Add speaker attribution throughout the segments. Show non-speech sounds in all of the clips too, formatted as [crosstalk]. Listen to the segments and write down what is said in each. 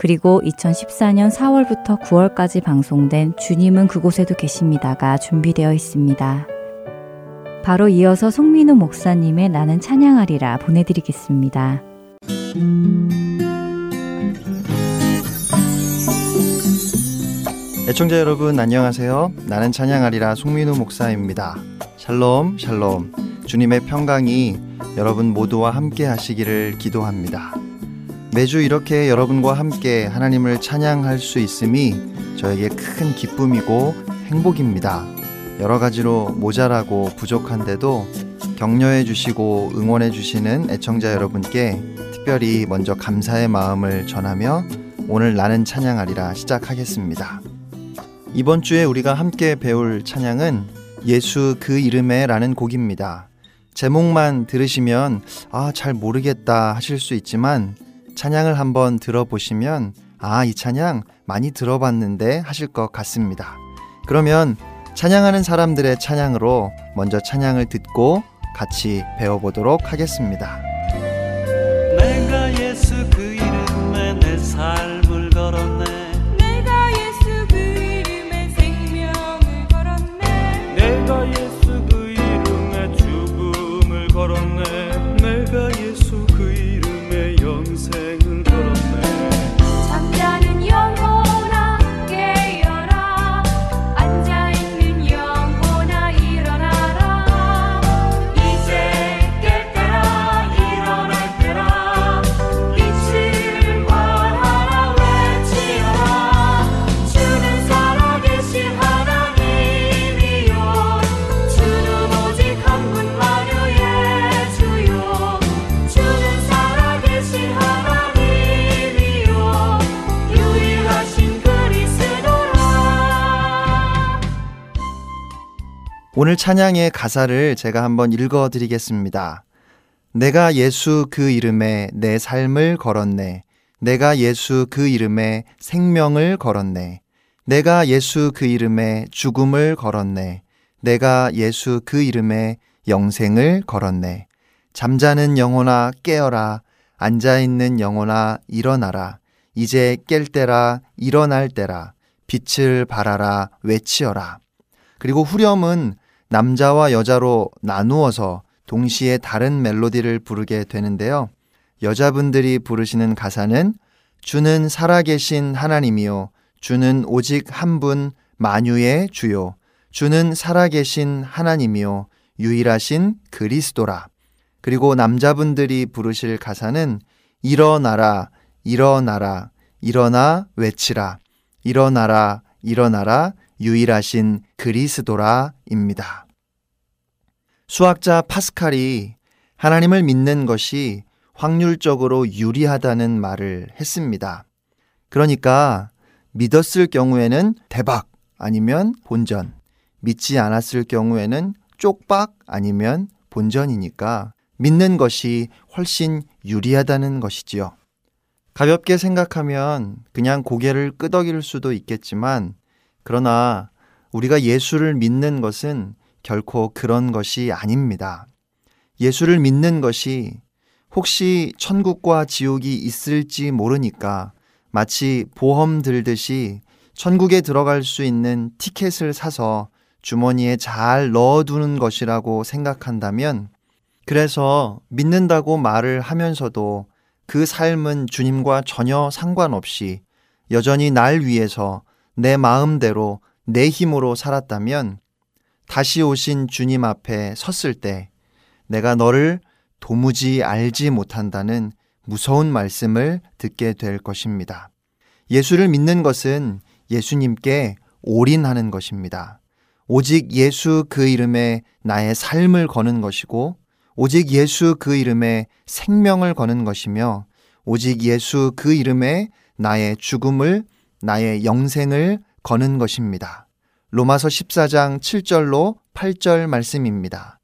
Speaker 1: 그리고 2014년 4월부터 9월까지 방송된 주님은 그곳에도 계십니다가 준비되어 있습니다. 바로 이어서 송민우 목사님의 나는 찬양하리라 보내드리겠습니다.
Speaker 2: 애청자 여러분 안녕하세요. 나는 찬양하리라 송민우 목사입니다. 샬롬 샬롬 주님의 평강이 여러분 모두와 함께 하시기를 기도합니다. 매주 이렇게 여러분과 함께 하나님을 찬양할 수 있음이 저에게 큰 기쁨이고 행복입니다. 여러 가지로 모자라고 부족한데도 격려해 주시고 응원해 주시는 애청자 여러분께 특별히 먼저 감사의 마음을 전하며 오늘 나는 찬양하리라 시작하겠습니다. 이번 주에 우리가 함께 배울 찬양은 예수 그 이름에 라는 곡입니다. 제목만 들으시면 아, 잘 모르겠다 하실 수 있지만 찬양을 한번 들어보시면 아, 이 찬양 많이 들어봤는데 하실 것 같습니다. 그러면 찬양하는 사람들의 찬양으로 먼저 찬양을 듣고 같이 배워보도록 하겠습니다. 오늘 찬양의 가사를 제가 한번 읽어 드리겠습니다. 내가 예수 그 이름에 내 삶을 걸었네. 내가 예수 그 이름에 생명을 걸었네. 내가 예수 그 이름에 죽음을 걸었네. 내가 예수 그 이름에 영생을 걸었네. 잠자는 영혼아 깨어라. 앉아있는 영혼아 일어나라. 이제 깰 때라 일어날 때라. 빛을 발하라 외치어라. 그리고 후렴은 남자와 여자로 나누어서 동시에 다른 멜로디를 부르게 되는데요. 여자분들이 부르시는 가사는 주는 살아계신 하나님이요. 주는 오직 한 분 만유의 주요. 주는 살아계신 하나님이요. 유일하신 그리스도라. 그리고 남자분들이 부르실 가사는 일어나라, 일어나라, 일어나 외치라. 일어나라, 일어나라, 유일하신 그리스도라입니다. 수학자 파스칼이 하나님을 믿는 것이 확률적으로 유리하다는 말을 했습니다. 그러니까 믿었을 경우에는 대박 아니면 본전, 믿지 않았을 경우에는 쪽박 아니면 본전이니까 믿는 것이 훨씬 유리하다는 것이지요. 가볍게 생각하면 그냥 고개를 끄덕일 수도 있겠지만 그러나 우리가 예수를 믿는 것은 결코 그런 것이 아닙니다. 예수를 믿는 것이 혹시 천국과 지옥이 있을지 모르니까 마치 보험 들듯이 천국에 들어갈 수 있는 티켓을 사서 주머니에 잘 넣어두는 것이라고 생각한다면 그래서 믿는다고 말을 하면서도 그 삶은 주님과 전혀 상관없이 여전히 날 위해서 내 마음대로 내 힘으로 살았다면 다시 오신 주님 앞에 섰을 때 내가 너를 도무지 알지 못한다는 무서운 말씀을 듣게 될 것입니다. 예수를 믿는 것은 예수님께 올인하는 것입니다. 오직 예수 그 이름에 나의 삶을 거는 것이고 오직 예수 그 이름에 생명을 거는 것이며 오직 예수 그 이름에 나의 죽음을 나의 영생을 거는 것입니다. 로마서 14장 7절로 8절 말씀입니다.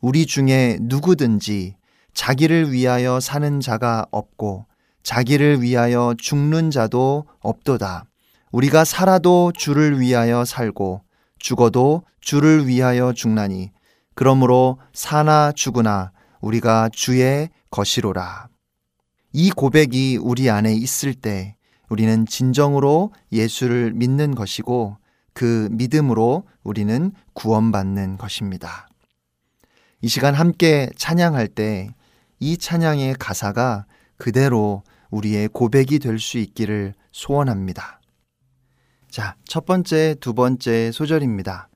Speaker 2: 우리 중에 누구든지 자기를 위하여 사는 자가 없고 자기를 위하여 죽는 자도 없도다. 우리가 살아도 주를 위하여 살고 죽어도 주를 위하여 죽나니 그러므로 사나 죽으나 우리가 주의 것이로라. 이 고백이 우리 안에 있을 때 우리는 진정으로 예수를 믿는 것이고 그 믿음으로 우리는 구원받는 것입니다. 이 시간 함께 찬양할 때 이 찬양의 가사가 그대로 우리의 고백이 될 수 있기를 소원합니다. 자, 첫 번째, 두 번째 소절입니다.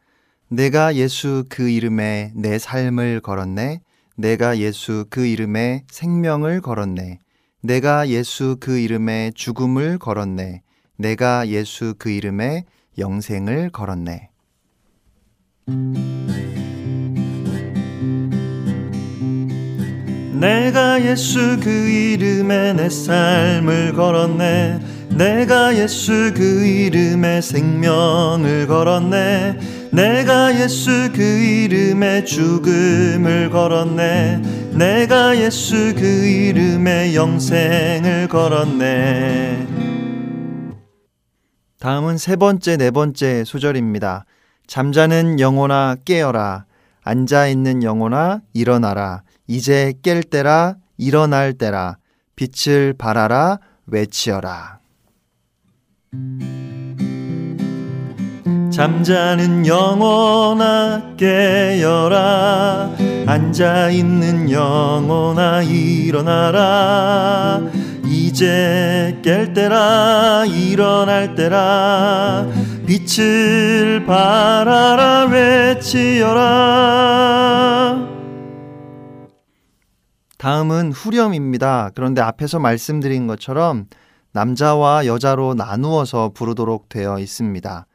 Speaker 2: 내가 예수 그 이름에 내 삶을 걸었네. 내가 예수 그 이름에 생명을 걸었네. 내가 예수 그 이름에 죽음을 걸었네. 내가 예수 그 이름에 영생을 걸었네.
Speaker 3: 내가 예수 그 이름에 내 삶을 걸었네 내가 예수 그 이름에 생명을 걸었네 내가 예수 그 이름에 죽음을 걸었네 내가 예수 그 이름에 영생을 걸었네
Speaker 2: 다음은 세 번째, 네 번째 소절입니다. 잠자는 영혼아 깨어라. 앉아 있는 영혼아 일어나라. 이제 깰 때라 일어날 때라. 빛을 발하라 외치어라.
Speaker 3: 잠자는 영혼아 깨어라 앉아 있는 영혼아 일어나라 이제 깰 때라 일어날 때라 빛을 발하라 외치어라
Speaker 2: 다음은 후렴입니다. 그런데 앞에서 말씀드린 것처럼 남자와 여자로 나누어서 부르도록 되어 있습니다.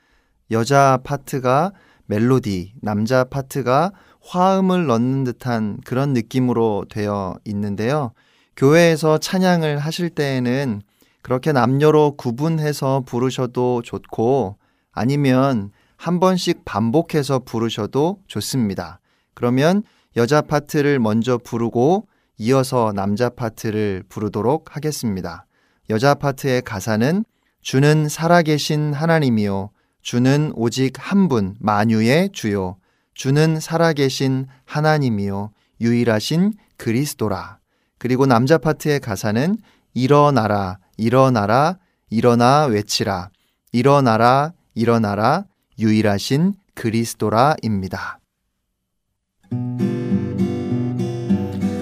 Speaker 2: 여자 파트가 멜로디, 남자 파트가 화음을 넣는 듯한 그런 느낌으로 되어 있는데요. 교회에서 찬양을 하실 때에는 그렇게 남녀로 구분해서 부르셔도 좋고 아니면 한 번씩 반복해서 부르셔도 좋습니다. 그러면 여자 파트를 먼저 부르고 이어서 남자 파트를 부르도록 하겠습니다. 여자 파트의 가사는 주는 살아계신 하나님이요. 주는 오직 한 분, 만유의 주요. 주는 살아계신 하나님이요. 유일하신 그리스도라. 그리고 남자 파트의 가사는 일어나라, 일어나라, 일어나 외치라. 일어나라, 일어나라, 유일하신 그리스도라입니다.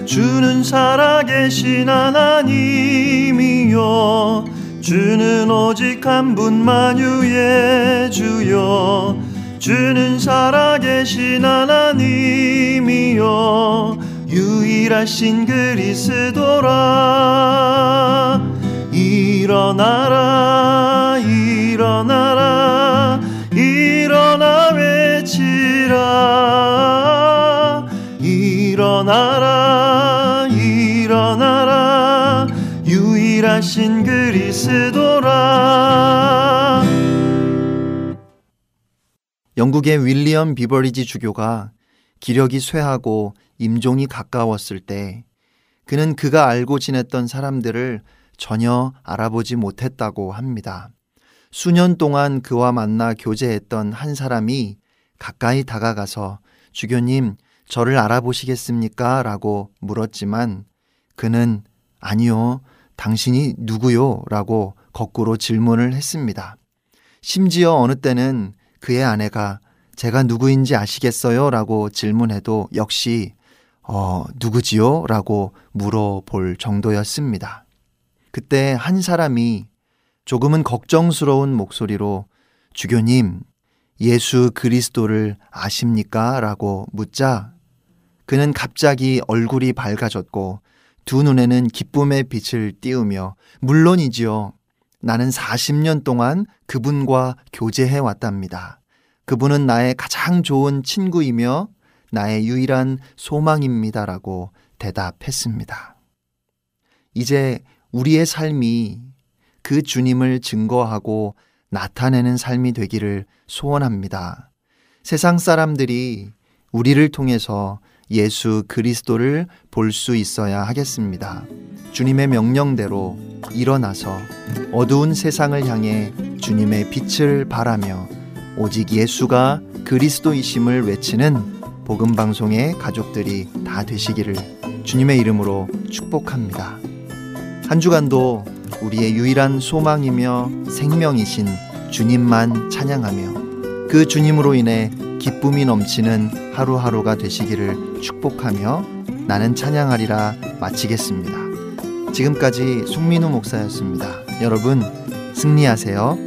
Speaker 3: 주는 살아계신 하나님이요 주는 오직 한 분만 유의 주요. 주는 살아계신 하나님이요. 유일하신 그리스도라. 일어나라 일어나라 일어나 외치라. 일어나라 유일하신 그리스도라
Speaker 2: 영국의 윌리엄 비버리지 주교가 기력이 쇠하고 임종이 가까웠을 때 그는 그가 알고 지냈던 사람들을 전혀 알아보지 못했다고 합니다. 수년 동안 그와 만나 교제했던 한 사람이 가까이 다가가서 주교님, 저를 알아보시겠습니까? 라고 물었지만 그는 아니요, 당신이 누구요? 라고 거꾸로 질문을 했습니다. 심지어 어느 때는 그의 아내가 제가 누구인지 아시겠어요? 라고 질문해도 역시 어, 누구지요? 라고 물어볼 정도였습니다. 그때 한 사람이 조금은 걱정스러운 목소리로 주교님, 예수 그리스도를 아십니까? 라고 묻자 그는 갑자기 얼굴이 밝아졌고 두 눈에는 기쁨의 빛을 띄우며 물론이지요. 나는 40년 동안 그분과 교제해 왔답니다. 그분은 나의 가장 좋은 친구이며 나의 유일한 소망입니다라고 대답했습니다. 이제 우리의 삶이 그 주님을 증거하고 나타내는 삶이 되기를 소원합니다. 세상 사람들이 우리를 통해서 예수 그리스도를 볼 수 있어야 하겠습니다. 주님의 명령대로 일어나서 어두운 세상을 향해 주님의 빛을 발하며 오직 예수가 그리스도이심을 외치는 복음 방송의 가족들이 다 되시기를 주님의 이름으로 축복합니다. 한 주간도 우리의 유일한 소망이며 생명이신 주님만 찬양하며 그 주님으로 인해 기쁨이 넘치는 하루하루가 되시기를 축복하며 나는 찬양하리라 마치겠습니다. 지금까지 송민우 목사였습니다. 여러분 승리하세요.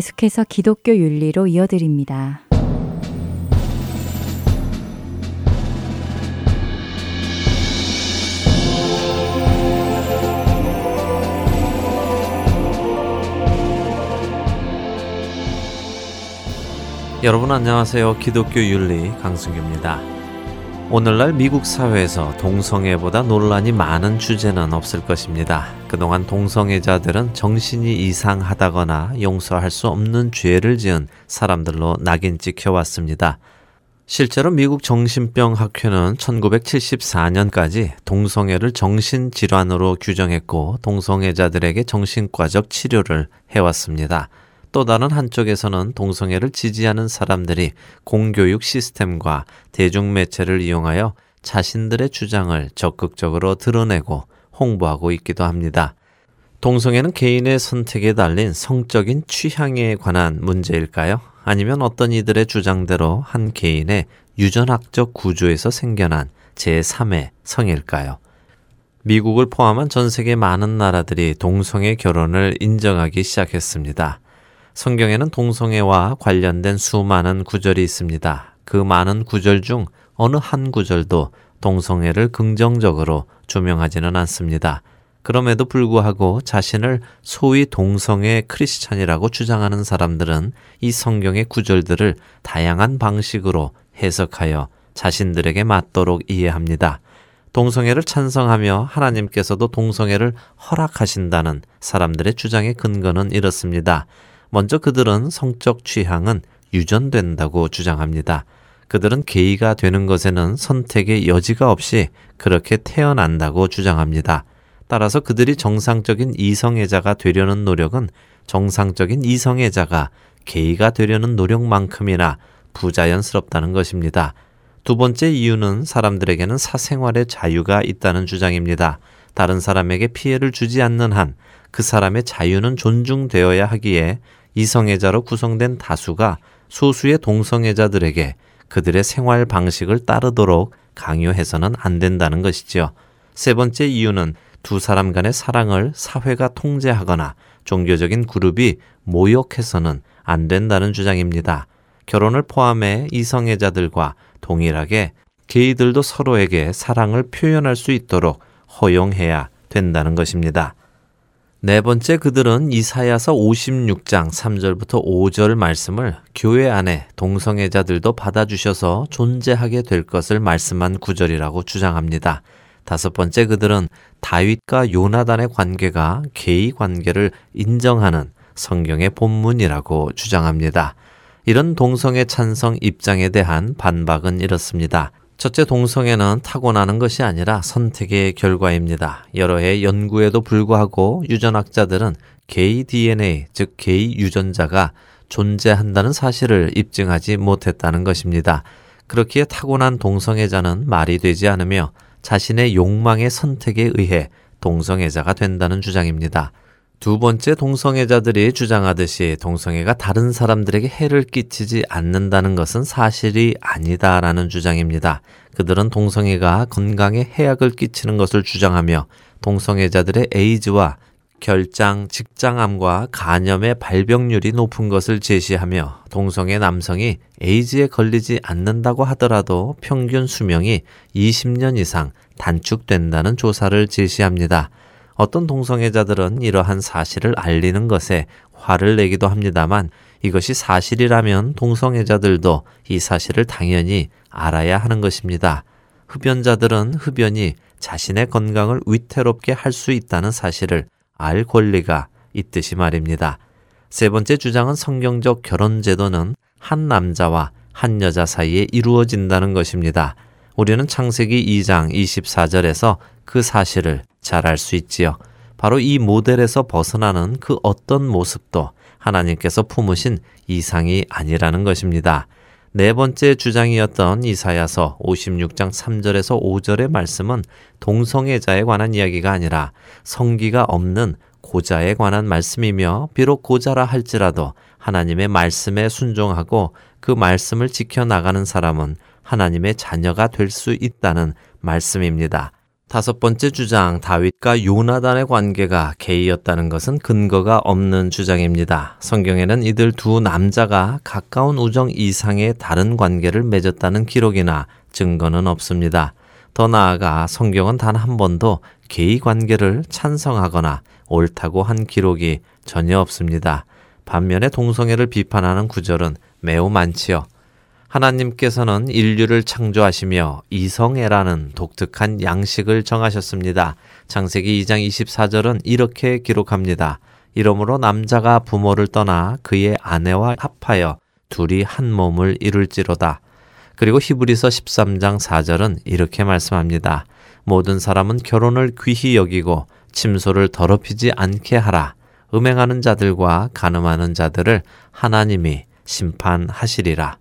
Speaker 4: 계속해서 기독교 윤리로 이어드립니다.
Speaker 5: 여러분 안녕하세요. 기독교 윤리 강승규입니다. 오늘날 미국 사회에서 동성애보다 논란이 많은 주제는 없을 것입니다. 그동안 동성애자들은 정신이 이상하다거나 용서할 수 없는 죄를 지은 사람들로 낙인 찍혀왔습니다. 실제로 미국 정신병 학회는 1974년까지 동성애를 정신질환으로 규정했고 동성애자들에게 정신과적 치료를 해왔습니다. 또 다른 한쪽에서는 동성애를 지지하는 사람들이 공교육 시스템과 대중매체를 이용하여 자신들의 주장을 적극적으로 드러내고 홍보하고 있기도 합니다. 동성애는 개인의 선택에 달린 성적인 취향에 관한 문제일까요? 아니면 어떤 이들의 주장대로 한 개인의 유전학적 구조에서 생겨난 제3의 성일까요? 미국을 포함한 전 세계 많은 나라들이 동성애 결혼을 인정하기 시작했습니다. 성경에는 동성애와 관련된 수많은 구절이 있습니다. 그 많은 구절 중 어느 한 구절도 동성애를 긍정적으로 조명하지는 않습니다. 그럼에도 불구하고 자신을 소위 동성애 크리스찬이라고 주장하는 사람들은 이 성경의 구절들을 다양한 방식으로 해석하여 자신들에게 맞도록 이해합니다. 동성애를 찬성하며 하나님께서도 동성애를 허락하신다는 사람들의 주장의 근거는 이렇습니다. 먼저 그들은 성적 취향은 유전된다고 주장합니다. 그들은 게이가 되는 것에는 선택의 여지가 없이 그렇게 태어난다고 주장합니다. 따라서 그들이 정상적인 이성애자가 되려는 노력은 정상적인 이성애자가 게이가 되려는 노력만큼이나 부자연스럽다는 것입니다. 두 번째 이유는 사람들에게는 사생활의 자유가 있다는 주장입니다. 다른 사람에게 피해를 주지 않는 한 그 사람의 자유는 존중되어야 하기에 이성애자로 구성된 다수가 소수의 동성애자들에게 그들의 생활 방식을 따르도록 강요해서는 안 된다는 것이지요. 세 번째 이유는 두 사람 간의 사랑을 사회가 통제하거나 종교적인 그룹이 모욕해서는 안 된다는 주장입니다. 결혼을 포함해 이성애자들과 동일하게 게이들도 서로에게 사랑을 표현할 수 있도록 허용해야 된다는 것입니다. 네 번째 그들은 이사야서 56장 3절부터 5절 말씀을 교회 안에 동성애자들도 받아주셔서 존재하게 될 것을 말씀한 구절이라고 주장합니다. 다섯 번째 그들은 다윗과 요나단의 관계가 개의 관계를 인정하는 성경의 본문이라고 주장합니다. 이런 동성애 찬성 입장에 대한 반박은 이렇습니다. 첫째 동성애는 타고나는 것이 아니라 선택의 결과입니다. 여러 해 연구에도 불구하고 유전학자들은 게이 DNA, 즉 게이 유전자가 존재한다는 사실을 입증하지 못했다는 것입니다. 그렇기에 타고난 동성애자는 말이 되지 않으며 자신의 욕망의 선택에 의해 동성애자가 된다는 주장입니다. 두 번째 동성애자들이 주장하듯이 동성애가 다른 사람들에게 해를 끼치지 않는다는 것은 사실이 아니다라는 주장입니다. 그들은 동성애가 건강에 해악을 끼치는 것을 주장하며 동성애자들의 에이즈와 결장, 직장암과 간염의 발병률이 높은 것을 제시하며 동성애 남성이 에이즈에 걸리지 않는다고 하더라도 평균 수명이 20년 이상 단축된다는 조사를 제시합니다. 어떤 동성애자들은 이러한 사실을 알리는 것에 화를 내기도 합니다만 이것이 사실이라면 동성애자들도 이 사실을 당연히 알아야 하는 것입니다. 흡연자들은 흡연이 자신의 건강을 위태롭게 할 수 있다는 사실을 알 권리가 있듯이 말입니다. 세 번째 주장은 성경적 결혼 제도는 한 남자와 한 여자 사이에 이루어진다는 것입니다. 우리는 창세기 2장 24절에서 그 사실을 잘 알 수 있지요. 바로 이 모델에서 벗어나는 그 어떤 모습도 하나님께서 품으신 이상이 아니라는 것입니다. 네 번째 주장이었던 이사야서 56장 3절에서 5절의 말씀은 동성애자에 관한 이야기가 아니라 성기가 없는 고자에 관한 말씀이며 비록 고자라 할지라도 하나님의 말씀에 순종하고 그 말씀을 지켜 나가는 사람은 하나님의 자녀가 될 수 있다는 말씀입니다. 다섯 번째 주장, 다윗과 요나단의 관계가 게이였다는 것은 근거가 없는 주장입니다. 성경에는 이들 두 남자가 가까운 우정 이상의 다른 관계를 맺었다는 기록이나 증거는 없습니다. 더 나아가 성경은 단 한 번도 게이 관계를 찬성하거나 옳다고 한 기록이 전혀 없습니다. 반면에 동성애를 비판하는 구절은 매우 많지요. 하나님께서는 인류를 창조하시며 이성애라는 독특한 양식을 정하셨습니다. 창세기 2장 24절은 이렇게 기록합니다. 이러므로 남자가 부모를 떠나 그의 아내와 합하여 둘이 한 몸을 이룰지로다. 그리고 히브리서 13장 4절은 이렇게 말씀합니다. 모든 사람은 결혼을 귀히 여기고 침소를 더럽히지 않게 하라. 음행하는 자들과 가늠하는 자들을 하나님이 심판하시리라.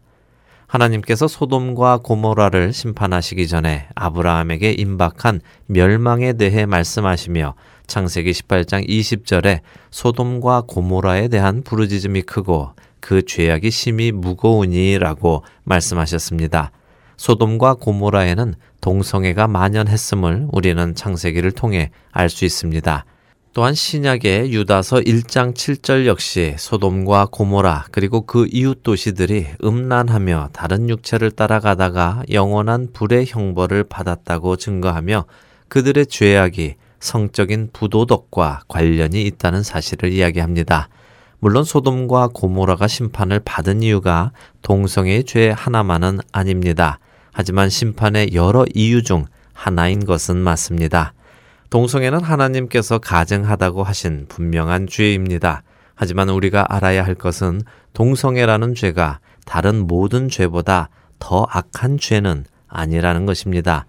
Speaker 5: 하나님께서 소돔과 고모라를 심판하시기 전에 아브라함에게 임박한 멸망에 대해 말씀하시며 창세기 18장 20절에 소돔과 고모라에 대한 부르짖음이 크고 그 죄악이 심히 무거우니라고 말씀하셨습니다. 소돔과 고모라에는 동성애가 만연했음을 우리는 창세기를 통해 알 수 있습니다. 또한 신약의 유다서 1장 7절 역시 소돔과 고모라 그리고 그 이웃 도시들이 음란하며 다른 육체를 따라가다가 영원한 불의 형벌을 받았다고 증거하며 그들의 죄악이 성적인 부도덕과 관련이 있다는 사실을 이야기합니다. 물론 소돔과 고모라가 심판을 받은 이유가 동성애의 죄 하나만은 아닙니다. 하지만 심판의 여러 이유 중 하나인 것은 맞습니다. 동성애는 하나님께서 가증하다고 하신 분명한 죄입니다. 하지만 우리가 알아야 할 것은 동성애라는 죄가 다른 모든 죄보다 더 악한 죄는 아니라는 것입니다.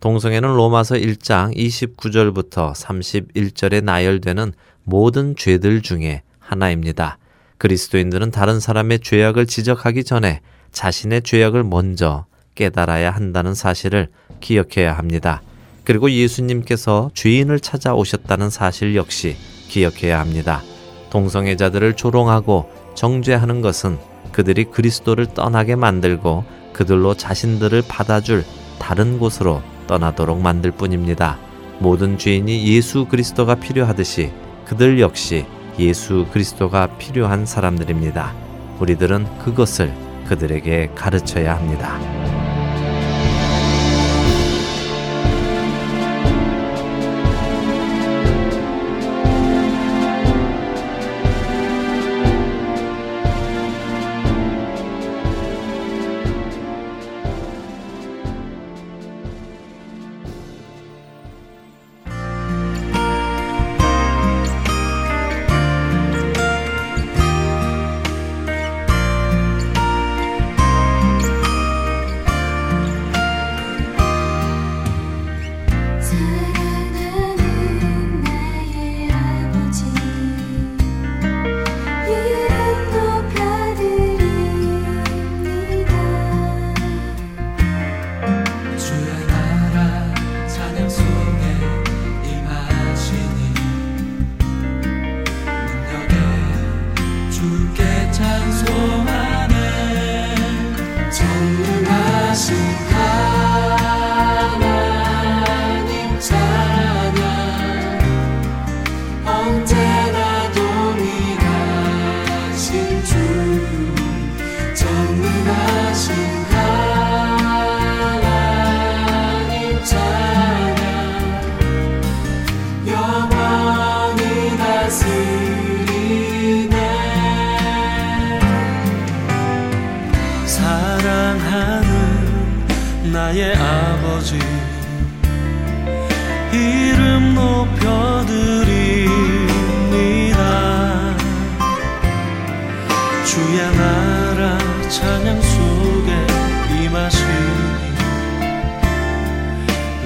Speaker 5: 동성애는 로마서 1장 29절부터 31절에 나열되는 모든 죄들 중에 하나입니다. 그리스도인들은 다른 사람의 죄악을 지적하기 전에 자신의 죄악을 먼저 깨달아야 한다는 사실을 기억해야 합니다. 그리고 예수님께서 죄인을 찾아오셨다는 사실 역시 기억해야 합니다. 동성애자들을 조롱하고 정죄하는 것은 그들이 그리스도를 떠나게 만들고 그들로 자신들을 받아줄 다른 곳으로 떠나도록 만들 뿐입니다. 모든 죄인이 예수 그리스도가 필요하듯이 그들 역시 예수 그리스도가 필요한 사람들입니다. 우리들은 그것을 그들에게 가르쳐야 합니다.
Speaker 6: 사랑하는 나의 아버지. 이름 높여드립니다.
Speaker 4: 주의 나라 찬양 속에 임하시니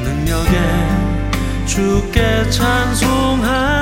Speaker 4: 능력에 주께 찬송하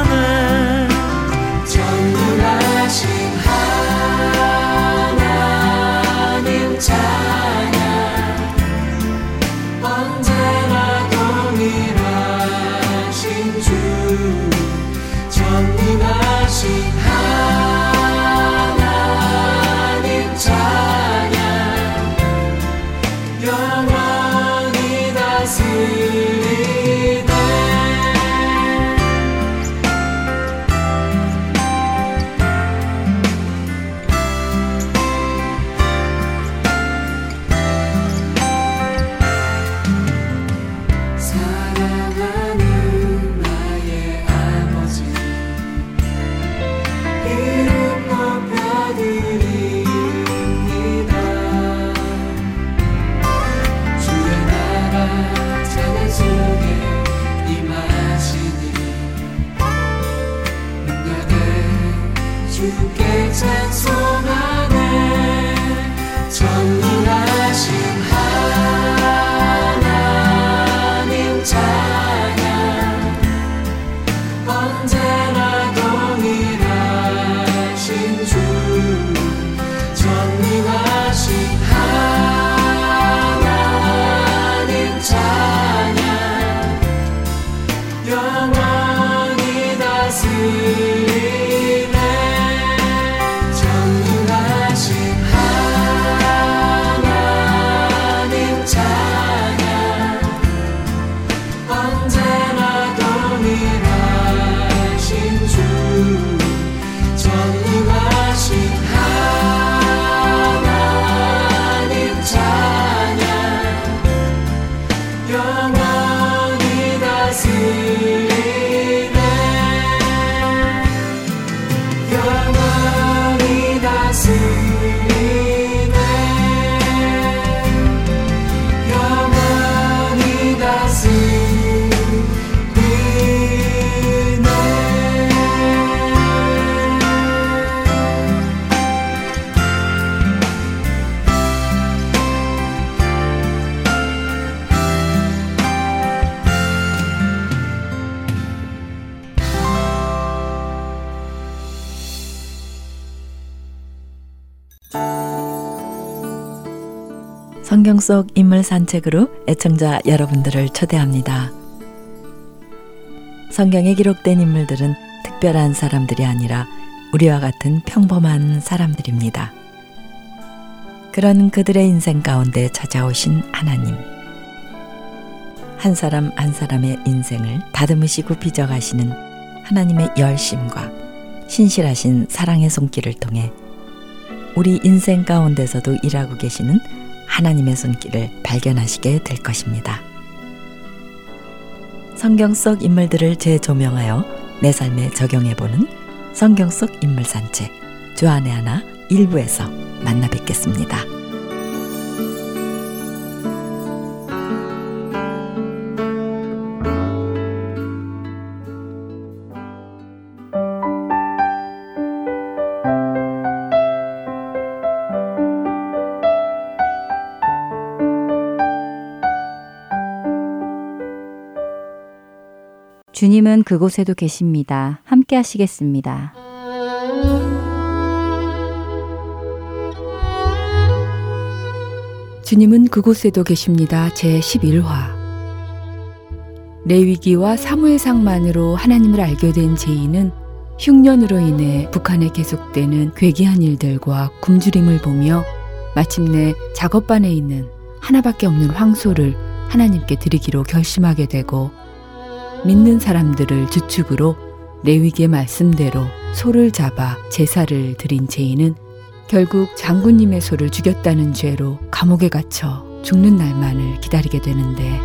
Speaker 4: 주께 찬송하네. 전능하신
Speaker 7: 성경 속 인물 산책으로 애청자 여러분들을 초대합니다. 성경에 기록된 인물들은 특별한 사람들이 아니라 우리와 같은 평범한 사람들입니다. 그런 그들의 인생 가운데 찾아오신 하나님. 한 사람 한 사람의 인생을 다듬으시고 빚어가시는 하나님의 열심과 신실하신 사랑의 손길을 통해 우리 인생 가운데서도 일하고 계시는 하나님의 손길을 발견하시게 될 것입니다. 성경 속 인물들을 재조명하여 내 삶에 적용해보는 성경 속 인물 산책 주안의 하나 일부에서 만나 뵙겠습니다.
Speaker 4: 주님은 그곳에도 계십니다. 함께 하시겠습니다.
Speaker 8: 주님은 그곳에도 계십니다. 제 11화. 레위기와 사무엘상만으로 하나님을 알게 된 제인은 흉년으로 인해 북한에 계속되는 괴기한 일들과 굶주림을 보며 마침내 작업반에 있는 하나밖에 없는 황소를 하나님께 드리기로 결심하게 되고 믿는 사람들을 주축으로 레위기의 말씀대로 소를 잡아 제사를 드린 제인은 결국 장군님의 소를 죽였다는 죄로 감옥에 갇혀 죽는 날만을 기다리게 되는데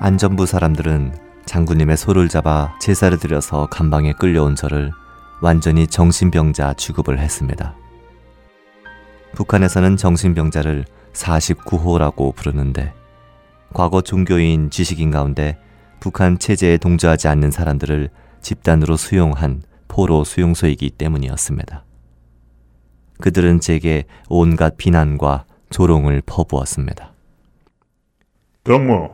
Speaker 9: 안전부 사람들은 장군님의 소를 잡아 제사를 드려서 감방에 끌려온 저를 완전히 정신병자 취급을 했습니다. 북한에서는 정신병자를 49호라고 부르는데 과거 종교인 지식인 가운데 북한 체제에 동조하지 않는 사람들을 집단으로 수용한 포로 수용소이기 때문이었습니다. 그들은 제게 온갖 비난과 조롱을 퍼부었습니다.
Speaker 10: 덕무,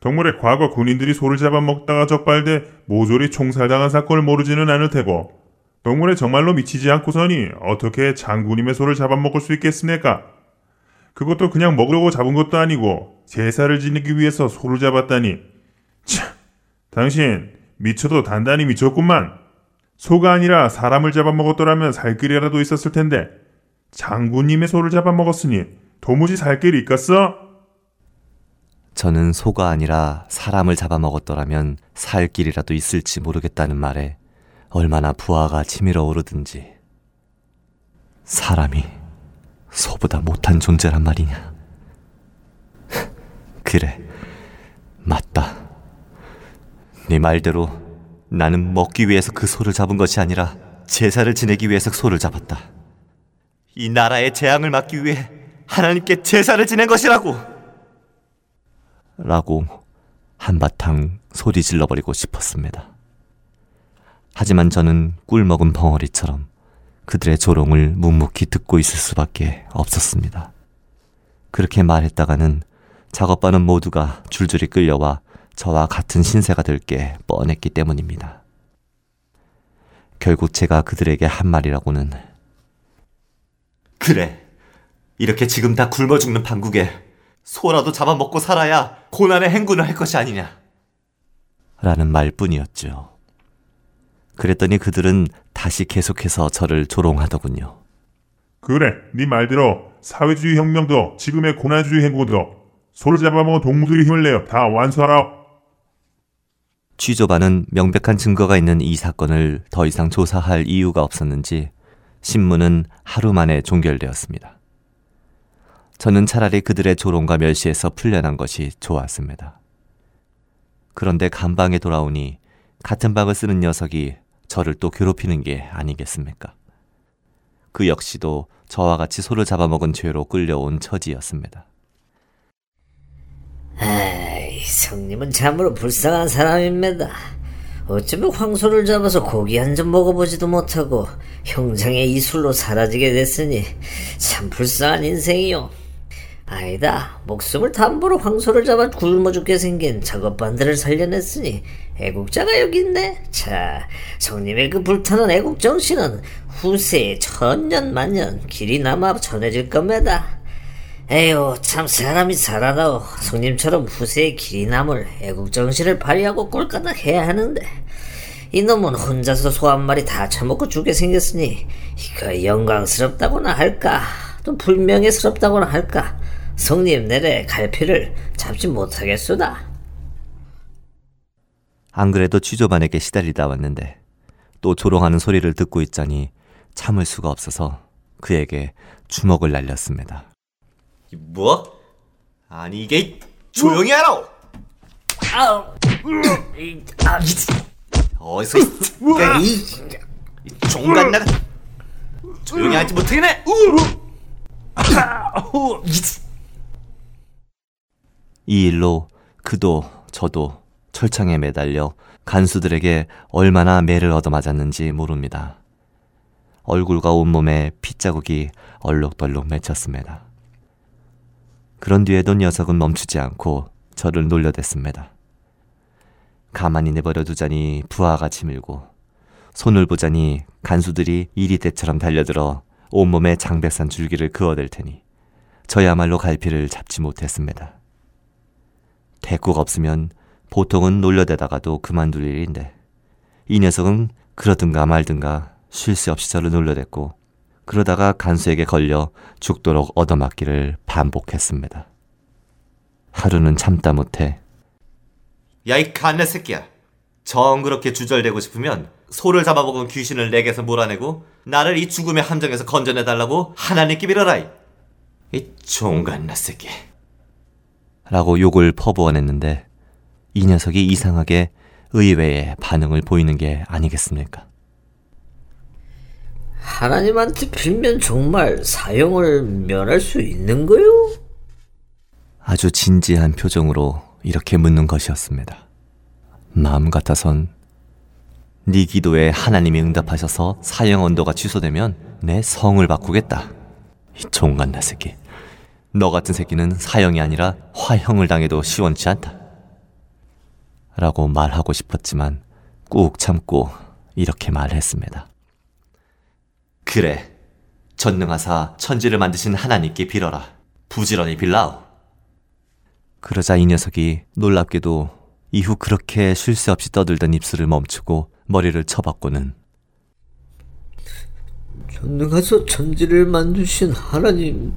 Speaker 10: 덕물의 과거 군인들이 소를 잡아먹다가 적발돼 모조리 총살당한 사건을 모르지는 않을 테고 덕물의 정말로 미치지 않고서니 어떻게 장군님의 소를 잡아먹을 수 있겠습니까? 그것도 그냥 먹으려고 잡은 것도 아니고 제사를 지내기 위해서 소를 잡았다니 참, 당신 미쳐도 단단히 미쳤구만 소가 아니라 사람을 잡아먹었더라면 살 길이라도 있었을 텐데 장군님의 소를 잡아먹었으니 도무지 살 길이 있겠어?
Speaker 9: 저는 소가 아니라 사람을 잡아먹었더라면 살 길이라도 있을지 모르겠다는 말에 얼마나 부하가 치밀어 오르든지 사람이 소보다 못한 존재란 말이냐? [laughs] 그래, 맞다. 네 말대로 나는 먹기 위해서 그 소를 잡은 것이 아니라 제사를 지내기 위해서 소를 잡았다. 이 나라의 재앙을 막기 위해 하나님께 제사를 지낸 것이라고! 라고 한바탕 소리 질러버리고 싶었습니다. 하지만 저는 꿀 먹은 벙어리처럼 그들의 조롱을 묵묵히 듣고 있을 수밖에 없었습니다. 그렇게 말했다가는 작업반은 모두가 줄줄이 끌려와 저와 같은 신세가 될 게 뻔했기 때문입니다. 결국 제가 그들에게 한 말이라고는 그래, 이렇게 지금 다 굶어 죽는 판국에 소라도 잡아먹고 살아야 고난의 행군을 할 것이 아니냐. 라는 말뿐이었죠. 그랬더니 그들은 다시 계속해서 저를 조롱하더군요.
Speaker 10: 그래, 네 말대로 사회주의 혁명도 지금의 고난주의 행군도 소를 잡아먹은 동물들이 힘을 내어 다 완수하라.
Speaker 9: 취조반은 명백한 증거가 있는 이 사건을 더 이상 조사할 이유가 없었는지 신문은 하루 만에 종결되었습니다. 저는 차라리 그들의 조롱과 멸시에서 풀려난 것이 좋았습니다. 그런데 간방에 돌아오니 같은 방을 쓰는 녀석이 저를 또 괴롭히는 게 아니겠습니까? 그 역시도 저와 같이 소를 잡아먹은 죄로 끌려온 처지였습니다.
Speaker 11: 에이, 성님은 참으로 불쌍한 사람입니다. 어쩌면 황소를 잡아서 고기 한 점 먹어보지도 못하고 형장의 이술로 사라지게 됐으니 참 불쌍한 인생이요. 아니다. 목숨을 담보로 황소를 잡아 굶어 죽게 생긴 작업반들을 살려냈으니 애국자가 여기 있네. 자, 성님의 그 불타는 애국 정신은 후세에 천년 만년 길이 남아 전해질 겁니다. 에휴, 참 사람이 살아나오. 성님처럼 후세에 길이 남을 애국 정신을 발휘하고 꼴까닥 해야 하는데 이놈은 혼자서 소 한 마리 다 처먹고 죽게 생겼으니 이거 영광스럽다고나 할까 또 불명예스럽다고나 할까 성님 내래 갈피를 잡지 못하겠소다.
Speaker 9: 안 그래도 취조반에게 시달리다 왔는데 또 조롱하는 소리를 듣고 있자니 참을 수가 없어서 그에게 주먹을 날렸습니다.
Speaker 12: 뭐? 아니 이게 조용히 하라고!
Speaker 11: 아우, 이, 아,
Speaker 12: 어디서 이 종간 나가 조용히 하지 못하겠네!
Speaker 9: 이 일로 그도 저도 철창에 매달려 간수들에게 얼마나 매를 얻어맞았는지 모릅니다. 얼굴과 온몸에 핏자국이 얼룩덜룩 맺혔습니다. 그런 뒤에도 녀석은 멈추지 않고 저를 놀려댔습니다. 가만히 내버려 두자니 부하가 치밀고 손을 보자니 간수들이 이리대처럼 달려들어 온몸에 장백산 줄기를 그어댈 테니 저야말로 갈피를 잡지 못했습니다. 대꾸가 없으면 보통은 놀려대다가도 그만둘 일인데 이 녀석은 그러든가 말든가 쉴 새 없이 저를 놀려댔고 그러다가 간수에게 걸려 죽도록 얻어맞기를 반복했습니다. 하루는 참다 못해
Speaker 12: 야 이 갓내 새끼야. 정 그렇게 주절되고 싶으면 소를 잡아먹은 귀신을 내게서 몰아내고 나를 이 죽음의 함정에서 건져내달라고 하나님께 빌어라 이, 이 종갓나 새끼
Speaker 9: 라고 욕을 퍼부어냈는데 이 녀석이 이상하게 의외의 반응을 보이는 게 아니겠습니까?
Speaker 11: 하나님한테 빌면 정말 사형을 면할 수 있는 거요?
Speaker 9: 아주 진지한 표정으로 이렇게 묻는 것이었습니다. 마음 같아선 네 기도에 하나님이 응답하셔서 사형 언도가 취소되면 내 성을 바꾸겠다. 이 종갓나 새끼. 너 같은 새끼는 사형이 아니라 화형을 당해도 시원치 않다. 라고 말하고 싶었지만 꾹 참고 이렇게 말했습니다.
Speaker 12: 그래 전능하사 천지를 만드신 하나님께 빌어라 부지런히 빌라오
Speaker 9: 그러자 이 녀석이 놀랍게도 이후 그렇게 쉴 새 없이 떠들던 입술을 멈추고 머리를 쳐박고는
Speaker 11: 전능하서 천지를 만드신 하나님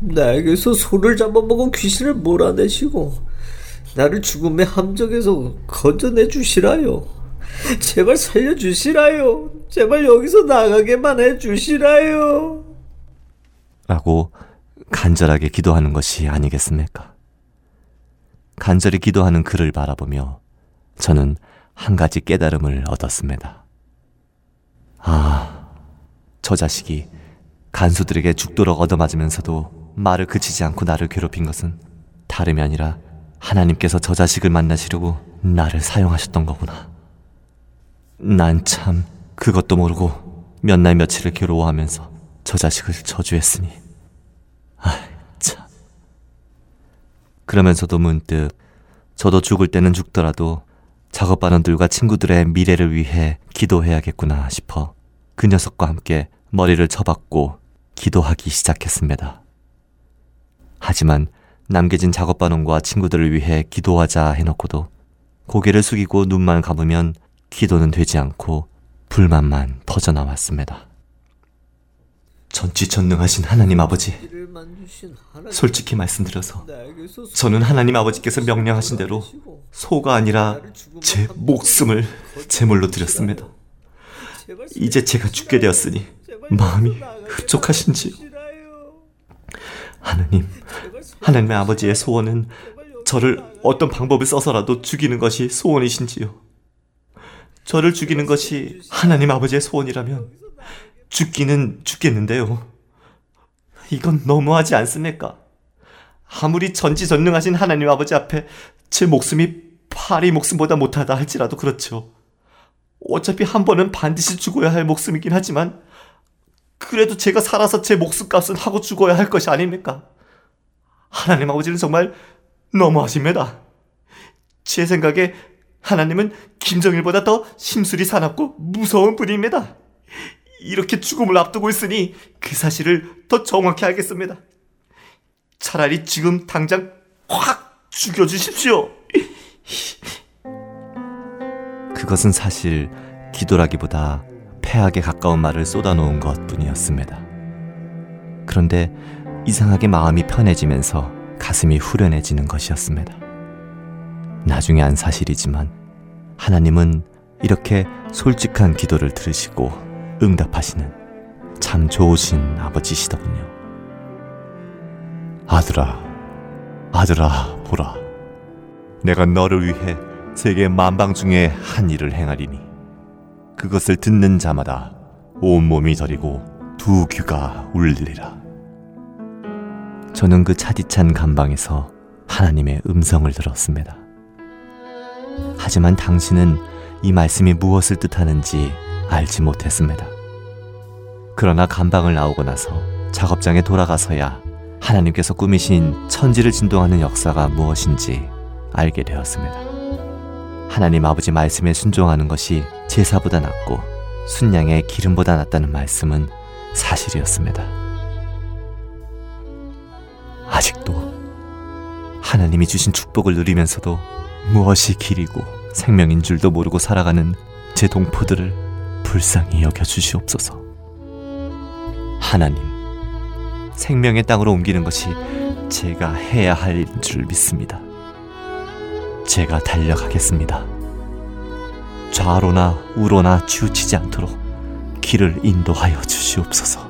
Speaker 11: 나에게서 소를 잡아먹은 귀신을 몰아내시고 나를 죽음의 함정에서 건져내 주시라요. 제발 살려 주시라요. 제발 여기서 나가게만 해 주시라요.
Speaker 9: 라고 간절하게 기도하는 것이 아니겠습니까? 간절히 기도하는 그를 바라보며 저는 한 가지 깨달음을 얻었습니다. 아, 저 자식이 간수들에게 죽도록 얻어맞으면서도 말을 그치지 않고 나를 괴롭힌 것은 다름이 아니라 하나님께서 저 자식을 만나시려고 나를 사용하셨던 거구나. 난 참 그것도 모르고 몇 날 며칠을 괴로워하면서 저 자식을 저주했으니. 아, 참. 그러면서도 문득 저도 죽을 때는 죽더라도 작업반원들과 친구들의 미래를 위해 기도해야겠구나 싶어 그 녀석과 함께 머리를 쳐박고 기도하기 시작했습니다. 하지만 남겨진 작업반원과 친구들을 위해 기도하자 해놓고도 고개를 숙이고 눈만 감으면 기도는 되지 않고 불만만 터져나왔습니다. 전지전능하신 하나님 아버지, 솔직히 말씀드려서 저는 하나님 아버지께서 명령하신 대로 소가 아니라 제 목숨을 제물로 드렸습니다. 이제 제가 죽게 되었으니 마음이 흡족하신지요. 하나님, 하나님의 아버지의 소원은 저를 어떤 방법을 써서라도 죽이는 것이 소원이신지요. 저를 죽이는 것이 하나님 아버지의 소원이라면 죽기는 죽겠는데요. 이건 너무하지 않습니까? 아무리 전지전능하신 하나님 아버지 앞에 제 목숨이 파리 목숨보다 못하다 할지라도 그렇죠. 어차피 한 번은 반드시 죽어야 할 목숨이긴 하지만 그래도 제가 살아서 제 목숨값은 하고 죽어야 할 것이 아닙니까? 하나님 아버지는 정말 너무하십니다. 제 생각에 하나님은 김정일보다 더 심술이 사납고 무서운 분입니다. 이렇게 죽음을 앞두고 있으니 그 사실을 더 정확히 알겠습니다. 차라리 지금 당장 확 죽여주십시오. 그것은 사실 기도라기보다 폐악에 가까운 말을 쏟아놓은 것 뿐이었습니다. 그런데 이상하게 마음이 편해지면서 가슴이 후련해지는 것이었습니다. 나중에 안 사실이지만 하나님은 이렇게 솔직한 기도를 들으시고 응답하시는 참 좋으신 아버지시더군요. 아들아, 아들아, 보라. 내가 너를 위해 세계 만방 중에 한 일을 행하리니 그것을 듣는 자마다 온몸이 저리고 두 귀가 울리리라. 저는 그 차디찬 감방에서 하나님의 음성을 들었습니다. 하지만 당신은 이 말씀이 무엇을 뜻하는지 알지 못했습니다. 그러나 감방을 나오고 나서 작업장에 돌아가서야 하나님께서 꾸미신 천지를 진동하는 역사가 무엇인지 알게 되었습니다. 하나님 아버지 말씀에 순종하는 것이 제사보다 낫고 순양의 기름보다 낫다는 말씀은 사실이었습니다. 아직도 하나님이 주신 축복을 누리면서도 무엇이 길이고 생명인 줄도 모르고 살아가는 제 동포들을 불쌍히 여겨 주시옵소서. 하나님, 생명의 땅으로 옮기는 것이 제가 해야 할 일인 줄 믿습니다. 제가 달려가겠습니다. 좌로나 우로나 치우치지 않도록 길을 인도하여 주시옵소서.